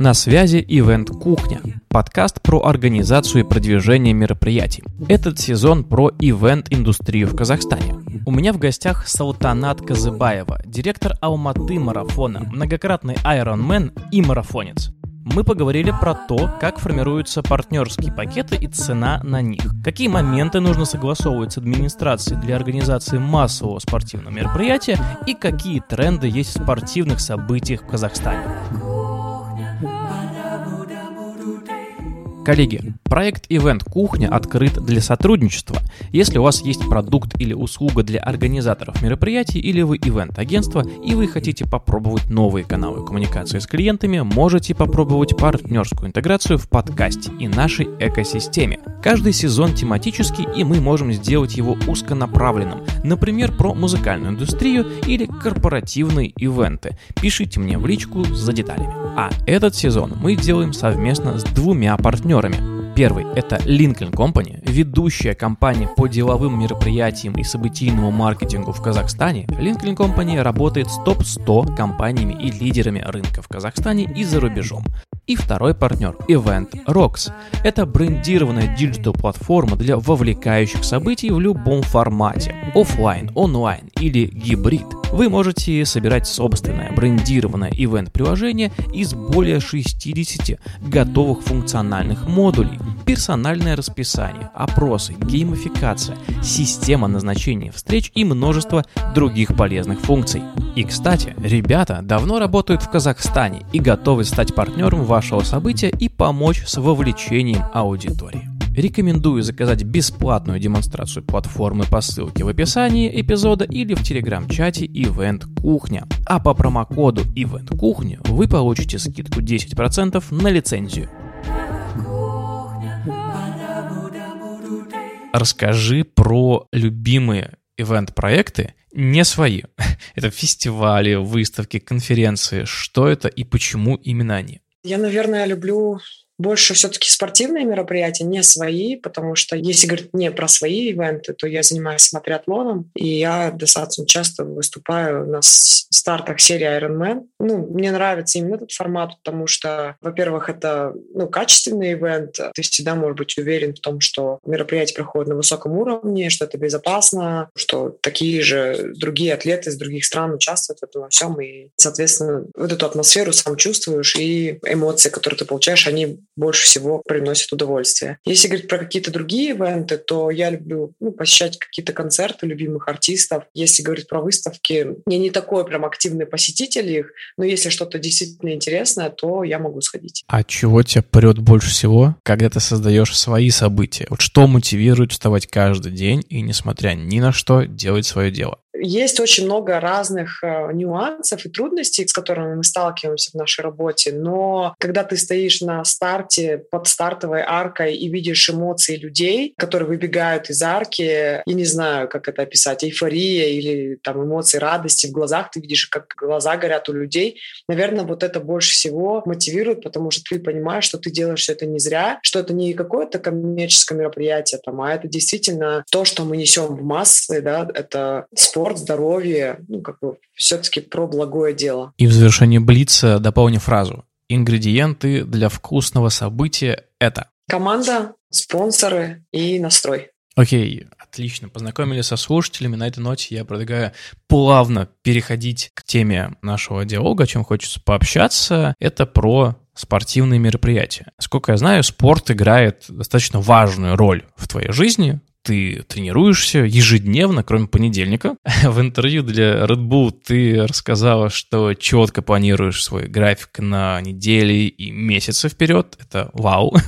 На связи Ивент Кухня, подкаст про организацию и продвижение мероприятий. Этот сезон про ивент-индустрию в Казахстане. У меня в гостях Салтанат Казыбаева, директор Алматы марафона, многократный айронмен и марафонец. Мы поговорили про то, как формируются партнерские пакеты и цена на них. Какие моменты нужно согласовывать с администрацией для организации массового спортивного мероприятия и какие тренды есть в спортивных событиях в Казахстане. Коллеги, проект Event Кухня открыт для сотрудничества. Если у вас есть продукт или услуга для организаторов мероприятий или вы ивент-агентство и вы хотите попробовать новые каналы коммуникации с клиентами, можете попробовать партнерскую интеграцию в подкасте и нашей экосистеме. Каждый сезон тематический и мы можем сделать его узконаправленным, например, про музыкальную индустрию или корпоративные ивенты. Пишите мне в личку за деталями. А этот сезон мы делаем совместно с двумя партнерами партнерами. Первый – это Lincoln Company, ведущая компания по деловым мероприятиям и событийному маркетингу в Казахстане. Lincoln Company работает с топ-100 компаниями и лидерами рынка в Казахстане и за рубежом. И второй партнер – Event Rocks. Это брендированная digital-платформа для вовлекающих событий в любом формате – офлайн, онлайн или гибрид – вы можете собирать собственное брендированное event-приложение из более 60 готовых функциональных модулей, персональное расписание, опросы, геймификация, система назначения встреч и множество других полезных функций. И, кстати, ребята давно работают в Казахстане и готовы стать партнером вашего события и помочь с вовлечением аудитории. Рекомендую заказать бесплатную демонстрацию платформы по ссылке в описании эпизода или в телеграм-чате Event Кухня. А по промокоду Event Кухня вы получите скидку 10% на лицензию. Расскажи про любимые ивент-проекты, не свои. Это фестивали, выставки, конференции. Что это и почему именно они? Я, наверное, люблю больше все-таки спортивные мероприятия, не свои, потому что если говорить не про свои ивенты, то я занимаюсь самотриатлоном, и я достаточно часто выступаю на стартах серии Ironman. Ну, мне нравится именно этот формат, потому что, во-первых, это ну, качественный ивент, ты всегда можешь быть уверен в том, что мероприятие проходит на высоком уровне, что это безопасно, что такие же другие атлеты из других стран участвуют в этом во всем, и, соответственно, вот эту атмосферу сам чувствуешь, и эмоции, которые ты получаешь, они больше всего приносит удовольствие. Если говорить про какие-то другие ивенты, то я люблю ну, посещать какие-то концерты любимых артистов. Если говорить про выставки, я не такой прям активный посетитель их, но если что-то действительно интересное, то я могу сходить. А чего тебя прет больше всего, когда ты создаешь свои события? Вот что мотивирует вставать каждый день и, несмотря ни на что, делать свое дело? Есть очень много разных э, нюансов и трудностей, с которыми мы сталкиваемся в нашей работе, но когда ты стоишь на старте, под стартовой аркой и видишь эмоции людей, которые выбегают из арки, я не знаю, как это описать, эйфория или там эмоции радости в глазах, ты видишь, как глаза горят у людей, наверное, вот это больше всего мотивирует, потому что ты понимаешь, что ты делаешь все это не зря, что это не какое-то коммерческое мероприятие, там, а это действительно то, что мы несем в массы, да, это спорт, здоровье, ну, как бы все-таки про благое дело. И в завершении Блица дополню фразу. Ингредиенты для вкусного события – это? Команда, спонсоры и настрой. Окей, отлично. Познакомились со слушателями. На этой ноте я предлагаю плавно переходить к теме нашего диалога, о чем хочется пообщаться. Это про спортивные мероприятия. Сколько я знаю, спорт играет достаточно важную роль в твоей жизни, ты тренируешься ежедневно, кроме понедельника. В интервью для Red Bull ты рассказала, что четко планируешь свой график на недели и месяцы вперед. Это вау.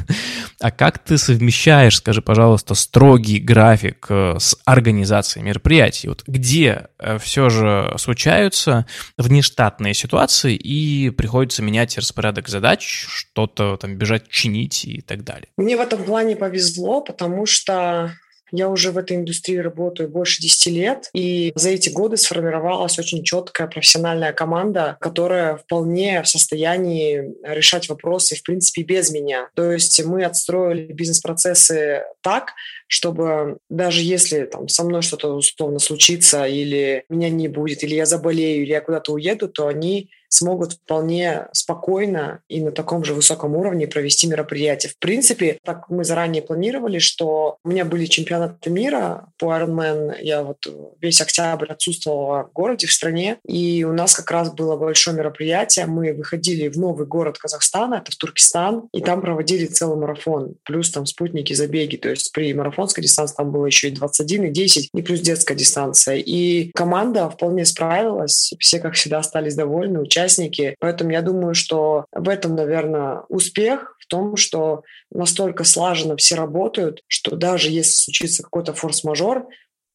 А как ты совмещаешь, скажи, пожалуйста, строгий график э, с организацией мероприятий? Вот где э, все же случаются внештатные ситуации и приходится менять распорядок задач, что-то там бежать чинить и так далее? Мне в этом плане повезло, потому что я уже в этой индустрии работаю больше 10 лет, и за эти годы сформировалась очень четкая профессиональная команда, которая вполне в состоянии решать вопросы, в принципе, без меня. То есть мы отстроили бизнес-процессы так, чтобы даже если там со мной что-то условно случится, или меня не будет, или я заболею, или я куда-то уеду, то они смогут вполне спокойно и на таком же высоком уровне провести мероприятие. В принципе, так мы заранее планировали, что у меня были чемпионаты мира по Ironman. Я вот весь октябрь отсутствовала в городе, в стране. И у нас как раз было большое мероприятие. Мы выходили в новый город Казахстана, это в Туркестан, и там проводили целый марафон. Плюс там спутники, забеги. То есть при марафонской дистанции там было еще и 21, и 10, и плюс детская дистанция. И команда вполне справилась. Все, как всегда, остались довольны, участники участники. Поэтому я думаю, что в этом, наверное, успех в том, что настолько слаженно все работают, что даже если случится какой-то форс-мажор,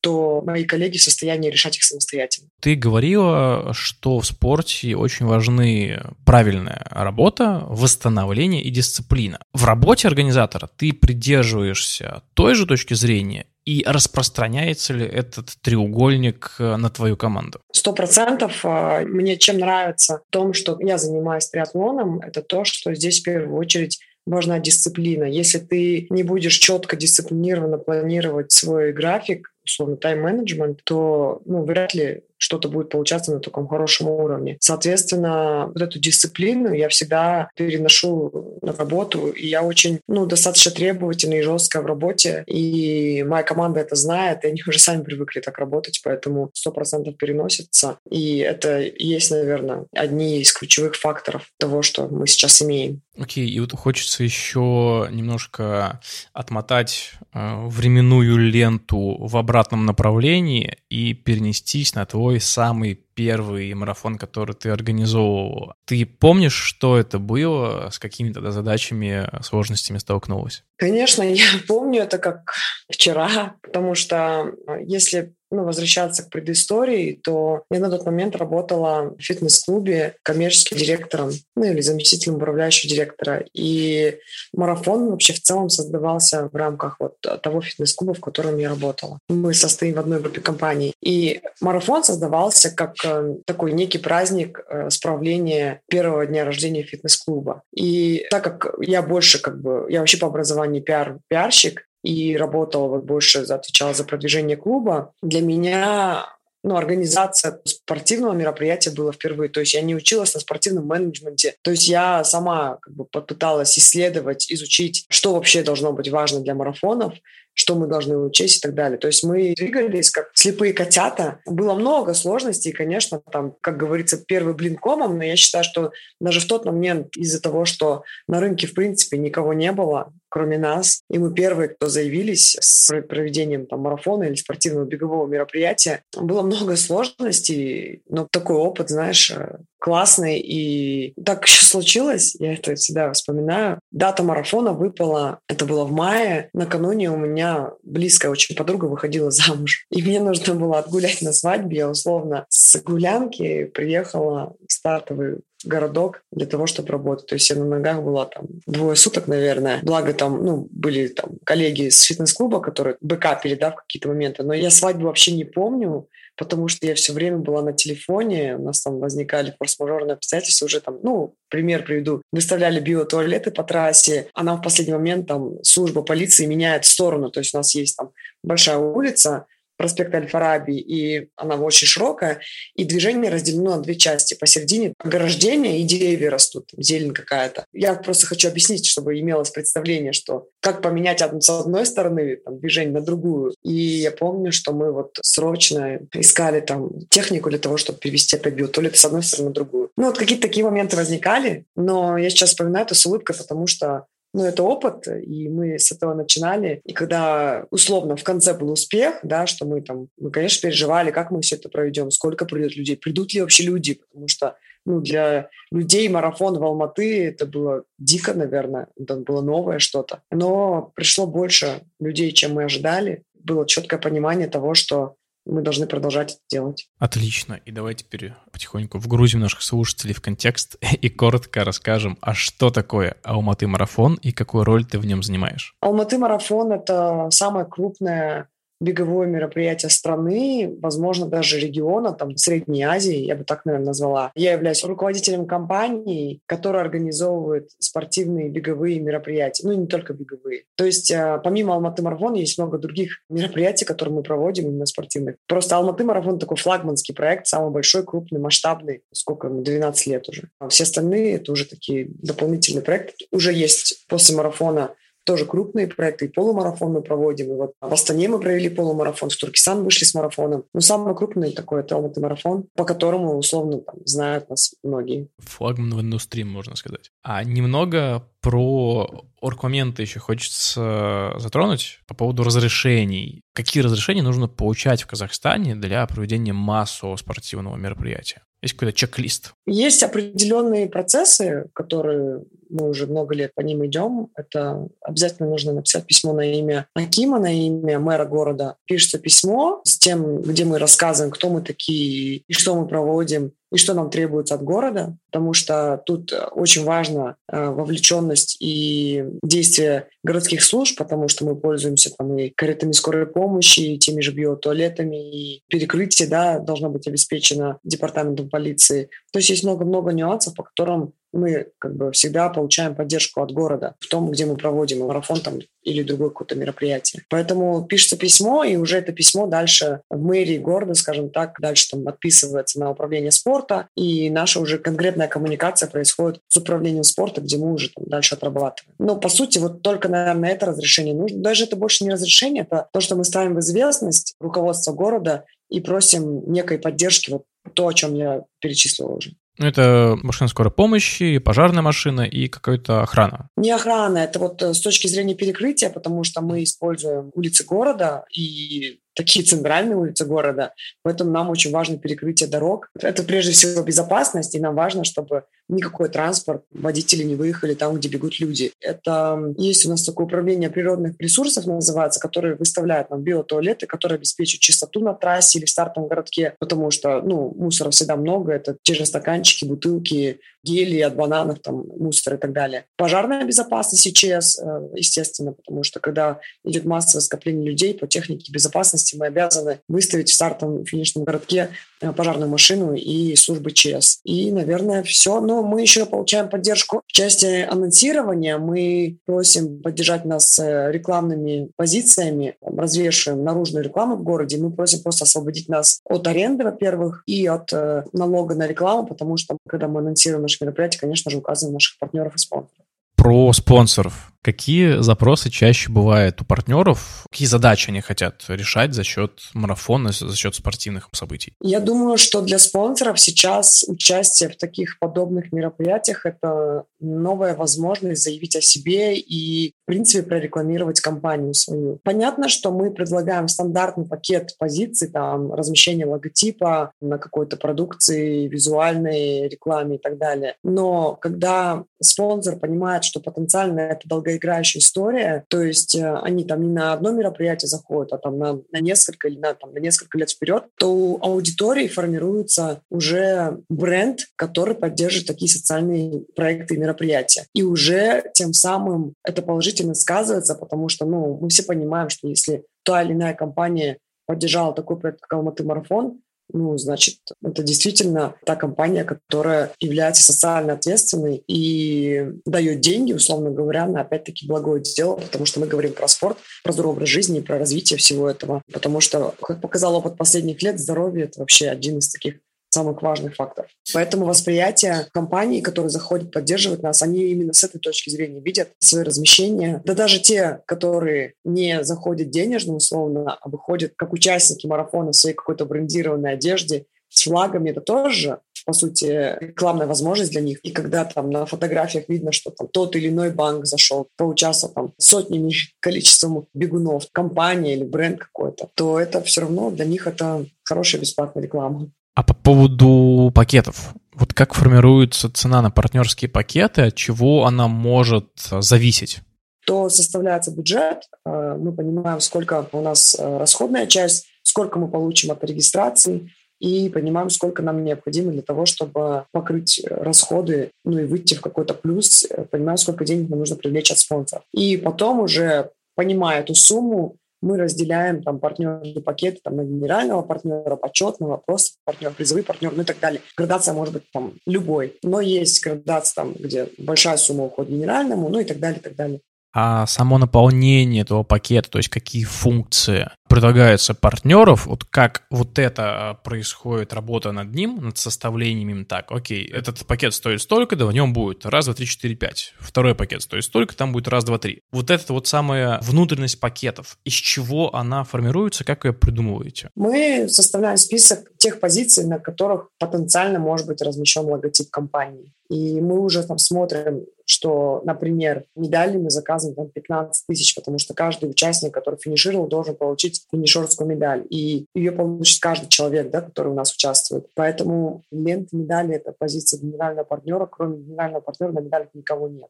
то мои коллеги в состоянии решать их самостоятельно. Ты говорила, что в спорте очень важны правильная работа, восстановление и дисциплина. В работе организатора ты придерживаешься той же точки зрения и распространяется ли этот треугольник э, на твою команду? Сто процентов. А, мне чем нравится в том, что я занимаюсь триатлоном, это то, что здесь в первую очередь важна дисциплина. Если ты не будешь четко, дисциплинированно планировать свой график, условно, тайм-менеджмент, то ну, вряд ли что-то будет получаться на таком хорошем уровне. Соответственно, вот эту дисциплину я всегда переношу на работу, и я очень, ну, достаточно требовательная и жесткая в работе, и моя команда это знает, и они уже сами привыкли так работать, поэтому сто процентов переносится, и это есть, наверное, одни из ключевых факторов того, что мы сейчас имеем. Окей, okay, и вот хочется еще немножко отмотать э, временную ленту в обратном направлении и перенестись на твой самый первый марафон, который ты организовывал. Ты помнишь, что это было, с какими то задачами, сложностями столкнулась? Конечно, я помню это как вчера, потому что если ну, возвращаться к предыстории, то я на тот момент работала в фитнес-клубе коммерческим директором, ну или заместителем управляющего директора. И марафон вообще в целом создавался в рамках вот того фитнес-клуба, в котором я работала. Мы состоим в одной группе компаний. И марафон создавался как э, такой некий праздник э, справления первого дня рождения фитнес-клуба. И так как я больше как бы, я вообще по образованию пиар, пиарщик, и работала вот больше, отвечала за продвижение клуба. Для меня ну, организация спортивного мероприятия была впервые. То есть я не училась на спортивном менеджменте. То есть я сама как бы попыталась исследовать, изучить, что вообще должно быть важно для марафонов, что мы должны учесть и так далее. То есть мы двигались как слепые котята. Было много сложностей, конечно, там, как говорится, первый блин комом, но я считаю, что даже в тот момент из-за того, что на рынке, в принципе, никого не было, кроме нас. И мы первые, кто заявились с проведением там, марафона или спортивного бегового мероприятия. Было много сложностей, но такой опыт, знаешь, э, классный. И так еще случилось, я это всегда вспоминаю. Дата марафона выпала, это было в мае. Накануне у меня близкая очень подруга выходила замуж. И мне нужно было отгулять на свадьбе. Я условно с гулянки приехала стартовый городок для того, чтобы работать. То есть я на ногах была там двое суток, наверное. Благо там, ну, были там коллеги с фитнес-клуба, которые бэкапили, да, в какие-то моменты. Но я свадьбу вообще не помню, потому что я все время была на телефоне, у нас там возникали форс-мажорные обстоятельства, уже там, ну, пример приведу, выставляли биотуалеты по трассе, а нам в последний момент там служба полиции меняет сторону, то есть у нас есть там большая улица, проспект Аль-Фараби, и она очень широкая, и движение разделено на две части. Посередине ограждение и деревья растут, зелень какая-то. Я просто хочу объяснить, чтобы имелось представление, что как поменять одну с одной стороны там, движение на другую. И я помню, что мы вот срочно искали там технику для того, чтобы перевести опять биотуалет с одной стороны на другую. Ну, вот какие-то такие моменты возникали, но я сейчас вспоминаю это с улыбкой, потому что ну, это опыт, и мы с этого начинали. И когда условно в конце был успех, да, что мы там, мы, конечно, переживали, как мы все это проведем, сколько придет людей, придут ли вообще люди, потому что ну, для людей марафон в Алматы это было дико, наверное, это было новое что-то. Но пришло больше людей, чем мы ожидали. Было четкое понимание того, что мы должны продолжать это делать. Отлично. И давай теперь потихоньку вгрузим наших слушателей в контекст и коротко расскажем, а что такое Алматы марафон и какую роль ты в нем занимаешь? Алматы марафон — это самое крупное беговое мероприятие страны, возможно, даже региона, там, Средней Азии, я бы так, наверное, назвала. Я являюсь руководителем компании, которая организовывает спортивные беговые мероприятия. Ну, не только беговые. То есть, э, помимо Алматы марафон, есть много других мероприятий, которые мы проводим именно спортивных. Просто Алматы марафон такой флагманский проект, самый большой, крупный, масштабный. Сколько? 12 лет уже. А все остальные это уже такие дополнительные проекты. Уже есть после марафона тоже крупные проекты, и полумарафон мы проводим. И вот в Астане мы провели полумарафон, в Туркестан вышли с марафоном. Но самый крупный такой это Алматы марафон, по которому, условно, там, знают нас многие. Флагман в индустрии, можно сказать. А немного про оргмоменты еще хочется затронуть по поводу разрешений. Какие разрешения нужно получать в Казахстане для проведения массового спортивного мероприятия? Есть какой-то чек-лист? Есть определенные процессы, которые мы уже много лет по ним идем. Это обязательно нужно написать письмо на имя Акима, на имя мэра города. Пишется письмо с тем, где мы рассказываем, кто мы такие и что мы проводим, и что нам требуется от города, потому что тут очень важна э, вовлеченность и действие городских служб, потому что мы пользуемся там и каретами скорой помощи, и теми же биотуалетами, и перекрытие да, должно быть обеспечено департаментом полиции. То есть есть много-много нюансов, по которым мы как бы всегда получаем поддержку от города в том, где мы проводим марафон там или другое какое-то мероприятие. Поэтому пишется письмо, и уже это письмо дальше в мэрии города, скажем так, дальше там отписывается на управление спорта, и наша уже конкретная коммуникация происходит с управлением спорта, где мы уже там дальше отрабатываем. Но, по сути, вот только, наверное, это разрешение нужно. Даже это больше не разрешение, это то, что мы ставим в известность руководство города и просим некой поддержки, вот то, о чем я перечислила уже. Ну, это машина скорой помощи, пожарная машина и какая-то охрана. Не охрана, это вот э, с точки зрения перекрытия, потому что мы используем улицы города, и такие центральные улицы города. Поэтому нам очень важно перекрытие дорог. Это прежде всего безопасность, и нам важно, чтобы никакой транспорт, водители не выехали там, где бегут люди. Это есть у нас такое управление природных ресурсов, называется, которое выставляет нам биотуалеты, которые обеспечивают чистоту на трассе или в стартовом городке, потому что ну, мусора всегда много, это те же стаканчики, бутылки, гели от бананов, там, мусор и так далее. Пожарная безопасность сейчас, э, естественно, потому что когда идет массовое скопление людей по технике безопасности, мы обязаны выставить в стартовом финишном городке э, пожарную машину и службы ЧС. И, наверное, все. Но мы еще получаем поддержку в части анонсирования. Мы просим поддержать нас э, рекламными позициями, развешиваем наружную рекламу в городе. Мы просим просто освободить нас от аренды, во-первых, и от налога на рекламу, потому что когда мы анонсируем наш мероприятий, конечно же, указываем наших партнеров и спонсоров. Про спонсоров. Какие запросы чаще бывают у партнеров? Какие задачи они хотят решать за счет марафона, за счет спортивных событий? Я думаю, что для спонсоров сейчас участие в таких подобных мероприятиях – это новая возможность заявить о себе и, принципе, прорекламировать компанию свою. Понятно, что мы предлагаем стандартный пакет позиций, там, размещение логотипа на какой-то продукции, визуальной рекламе и так далее. Но когда спонсор понимает, что потенциально это долгоиграющая история, то есть э, они там не на одно мероприятие заходят, а там на, на несколько или на, там, на несколько лет вперед, то у аудитории формируется уже бренд, который поддерживает такие социальные проекты и мероприятия. И уже тем самым это положительно сказывается, потому что ну, мы все понимаем, что если та или иная компания поддержала такой проект, как Алматы марафон, ну, значит, это действительно та компания, которая является социально ответственной и дает деньги, условно говоря, на, опять-таки, благое дело, потому что мы говорим про спорт, про здоровый образ жизни про развитие всего этого. Потому что, как показал опыт последних лет, здоровье – это вообще один из таких самых важных факторов. Поэтому восприятие компаний, которые заходят поддерживать нас, они именно с этой точки зрения видят свои размещения. Да даже те, которые не заходят денежно, условно, а выходят как участники марафона в своей какой-то брендированной одежде, с флагами, это тоже, по сути, рекламная возможность для них. И когда там на фотографиях видно, что там тот или иной банк зашел, поучаствовал там сотнями количеством бегунов, компания или бренд какой-то, то это все равно для них это хорошая бесплатная реклама. А по поводу пакетов. Вот как формируется цена на партнерские пакеты, от чего она может э, зависеть? То составляется бюджет, э, мы понимаем, сколько у нас э, расходная часть, сколько мы получим от регистрации, и понимаем, сколько нам необходимо для того, чтобы покрыть расходы, ну и выйти в какой-то плюс, понимаем, сколько денег нам нужно привлечь от спонсоров. И потом уже, понимая эту сумму, мы разделяем там партнерные пакеты там, на генерального партнера, почетного, просто партнер, призовый партнер, ну и так далее. Градация может быть там любой, но есть градация там, где большая сумма уходит генеральному, ну и так далее, и так далее а само наполнение этого пакета, то есть какие функции предлагаются партнеров, вот как вот это происходит, работа над ним, над составлением им так, окей, этот пакет стоит столько, да в нем будет раз, два, три, четыре, пять. Второй пакет стоит столько, там будет раз, два, три. Вот это вот самая внутренность пакетов, из чего она формируется, как ее придумываете? Мы составляем список тех позиций, на которых потенциально может быть размещен логотип компании. И мы уже там смотрим, что, например, медали мы заказываем там 15 тысяч, потому что каждый участник, который финишировал, должен получить финишерскую медаль. И ее получит каждый человек, да, который у нас участвует. Поэтому ленты медали – это позиция генерального партнера. Кроме генерального партнера на медалях никого нет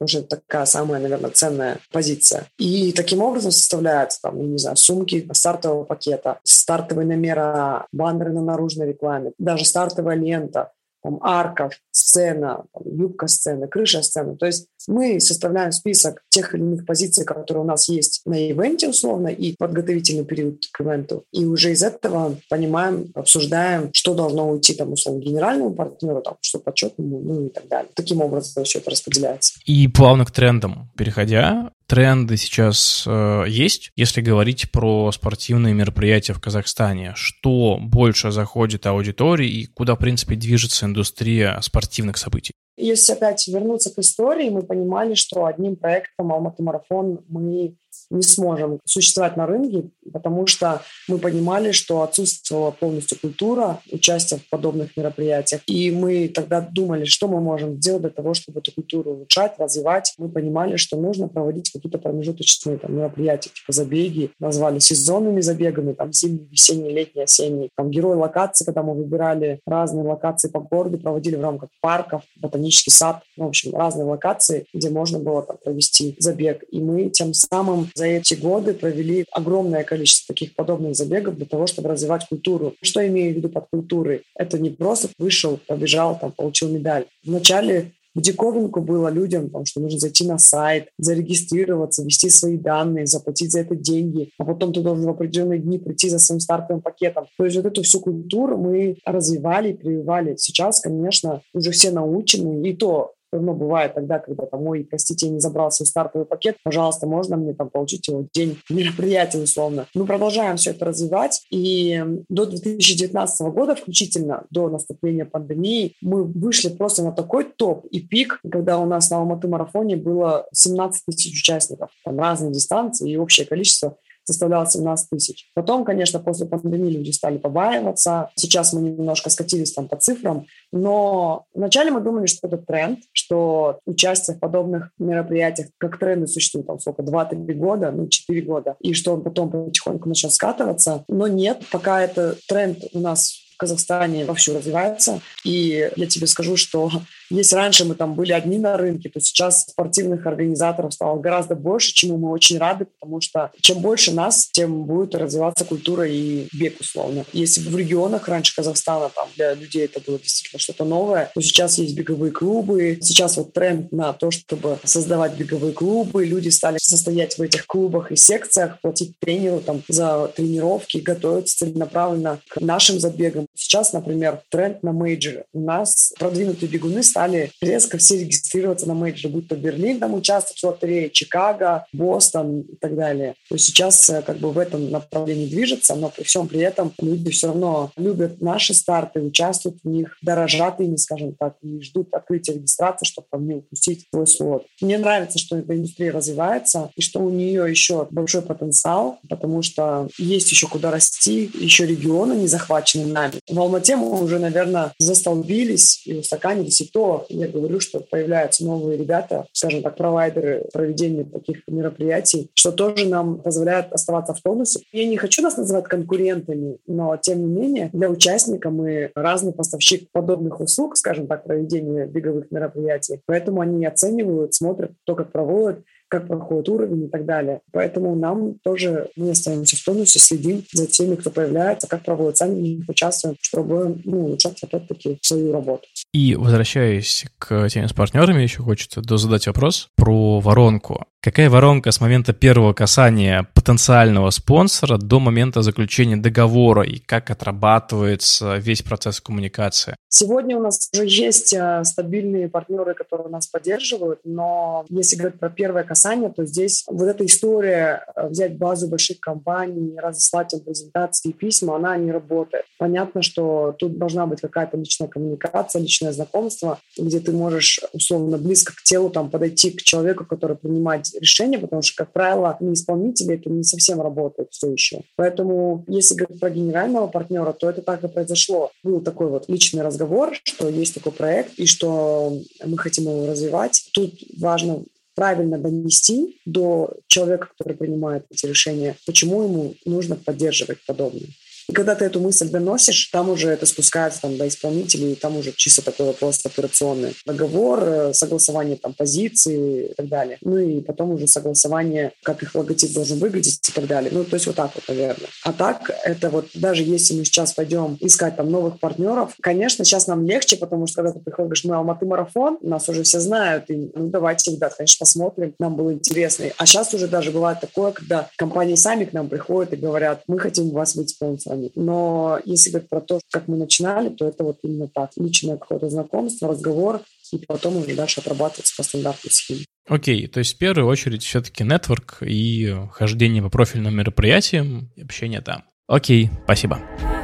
это такая самая, наверное, ценная позиция. И таким образом составляются, там, не знаю, сумки стартового пакета, стартовые номера, баннеры на наружной рекламе, даже стартовая лента, там, арка, сцена, там, юбка сцены, крыша сцены. То есть мы составляем список тех или иных позиций, которые у нас есть на ивенте условно и подготовительный период к ивенту. И уже из этого понимаем, обсуждаем, что должно уйти там условно генеральному партнеру, там, что почетному, ну и так далее. Таким образом все это распределяется. И плавно к трендам переходя, тренды сейчас э, есть, если говорить про спортивные мероприятия в Казахстане? Что больше заходит аудитории и куда, в принципе, движется индустрия спортивных событий? Если опять вернуться к истории, мы понимали, что одним проектом Алматы Марафон мы не сможем существовать на рынке, потому что мы понимали, что отсутствовала полностью культура участия в подобных мероприятиях. И мы тогда думали, что мы можем сделать для того, чтобы эту культуру улучшать, развивать. Мы понимали, что нужно проводить какие-то промежуточные там, мероприятия, типа забеги, назвали сезонными забегами, там зимний, весенний, летний, осенний. Там герой локации, когда мы выбирали разные локации по городу, проводили в рамках парков, ботанический сад, ну, в общем, разные локации, где можно было там, провести забег. И мы тем самым за эти годы провели огромное количество таких подобных забегов для того, чтобы развивать культуру. Что имею в виду под культурой? Это не просто вышел, побежал, там, получил медаль. Вначале в диковинку было людям, там, что нужно зайти на сайт, зарегистрироваться, ввести свои данные, заплатить за это деньги, а потом ты должен в определенные дни прийти за своим стартовым пакетом. То есть вот эту всю культуру мы развивали, прививали. Сейчас, конечно, уже все научены, и то равно бывает тогда, когда там, ой, простите, я не забрал свой стартовый пакет, пожалуйста, можно мне там получить его день мероприятия условно. Мы продолжаем все это развивать, и до 2019 года включительно, до наступления пандемии, мы вышли просто на такой топ и пик, когда у нас на Алматы марафоне было 17 тысяч участников, там разные дистанции и общее количество составляла 17 тысяч. Потом, конечно, после пандемии люди стали побаиваться. Сейчас мы немножко скатились там по цифрам. Но вначале мы думали, что это тренд, что участие в подобных мероприятиях как тренды существует там сколько, 2-3 года, ну 4 года, и что он потом потихоньку начал скатываться. Но нет, пока это тренд у нас в Казахстане вовсю развивается. И я тебе скажу, что если раньше мы там были одни на рынке, то сейчас спортивных организаторов стало гораздо больше, чему мы очень рады, потому что чем больше нас, тем будет развиваться культура и бег условно. Если в регионах раньше Казахстана там для людей это было действительно что-то новое, то сейчас есть беговые клубы. Сейчас вот тренд на то, чтобы создавать беговые клубы. Люди стали состоять в этих клубах и секциях, платить тренеру там за тренировки, готовиться целенаправленно к нашим забегам. Сейчас, например, тренд на мейджоры. У нас продвинутые бегуны стали резко все регистрироваться на мейджоры, будь то Берлин там участвовать в лотерее, Чикаго, Бостон и так далее. То есть сейчас э, как бы в этом направлении движется, но при всем при этом люди все равно любят наши старты, участвуют в них, дорожат ими, скажем так, и ждут открытия регистрации, чтобы там не упустить свой слот. Мне нравится, что эта индустрия развивается и что у нее еще большой потенциал, потому что есть еще куда расти, еще регионы не захвачены нами. В Алмате мы уже, наверное, застолбились и устаканились, и то я говорю, что появляются новые ребята, скажем так, провайдеры проведения таких мероприятий, что тоже нам позволяет оставаться в тонусе. Я не хочу нас называть конкурентами, но тем не менее для участника мы разный поставщик подобных услуг, скажем так, проведения беговых мероприятий. Поэтому они оценивают, смотрят, кто как проводит, как проходит уровень и так далее. Поэтому нам тоже, мы остаемся в тонусе, следим за теми, кто появляется, как проводят, сами них участвуем, чтобы ну, улучшать опять-таки свою работу. И возвращаясь к теме с партнерами, еще хочется задать вопрос про воронку. Какая воронка с момента первого касания потенциального спонсора до момента заключения договора и как отрабатывается весь процесс коммуникации? Сегодня у нас уже есть э, стабильные партнеры, которые нас поддерживают, но если говорить про первое касание, то здесь вот эта история э, взять базу больших компаний, разослать им презентации и письма, она не работает. Понятно, что тут должна быть какая-то личная коммуникация, личное знакомство, где ты можешь условно близко к телу там подойти к человеку, который принимает решение, потому что, как правило, не исполнители это не совсем работает все еще. Поэтому, если говорить про генерального партнера, то это так и произошло. Был такой вот личный разговор, что есть такой проект и что мы хотим его развивать. Тут важно правильно донести до человека, который принимает эти решения, почему ему нужно поддерживать подобное. И когда ты эту мысль доносишь, там уже это спускается там, до исполнителей, и там уже чисто такой вопрос операционный. Договор, э, согласование там, позиции и так далее. Ну и потом уже согласование, как их логотип должен выглядеть и так далее. Ну, то есть вот так вот, наверное. А так, это вот даже если мы сейчас пойдем искать там новых партнеров, конечно, сейчас нам легче, потому что когда ты приходишь, мы Алматы марафон, нас уже все знают, и ну давайте, ребят, конечно, посмотрим, нам было интересно. А сейчас уже даже бывает такое, когда компании сами к нам приходят и говорят, мы хотим вас быть спонсором стороны. Но если говорить про то, как мы начинали, то это вот именно так. Личное какое-то знакомство, разговор, и потом уже дальше отрабатываться по стандартной схеме. Окей, то есть в первую очередь все-таки нетворк и хождение по профильным мероприятиям, общение там. Окей, okay, спасибо.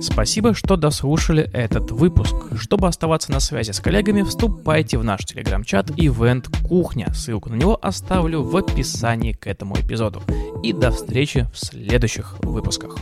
Спасибо, что дослушали этот выпуск. Чтобы оставаться на связи с коллегами, вступайте в наш телеграм-чат Event Кухня. Ссылку на него оставлю в описании к этому эпизоду. И до встречи в следующих выпусках.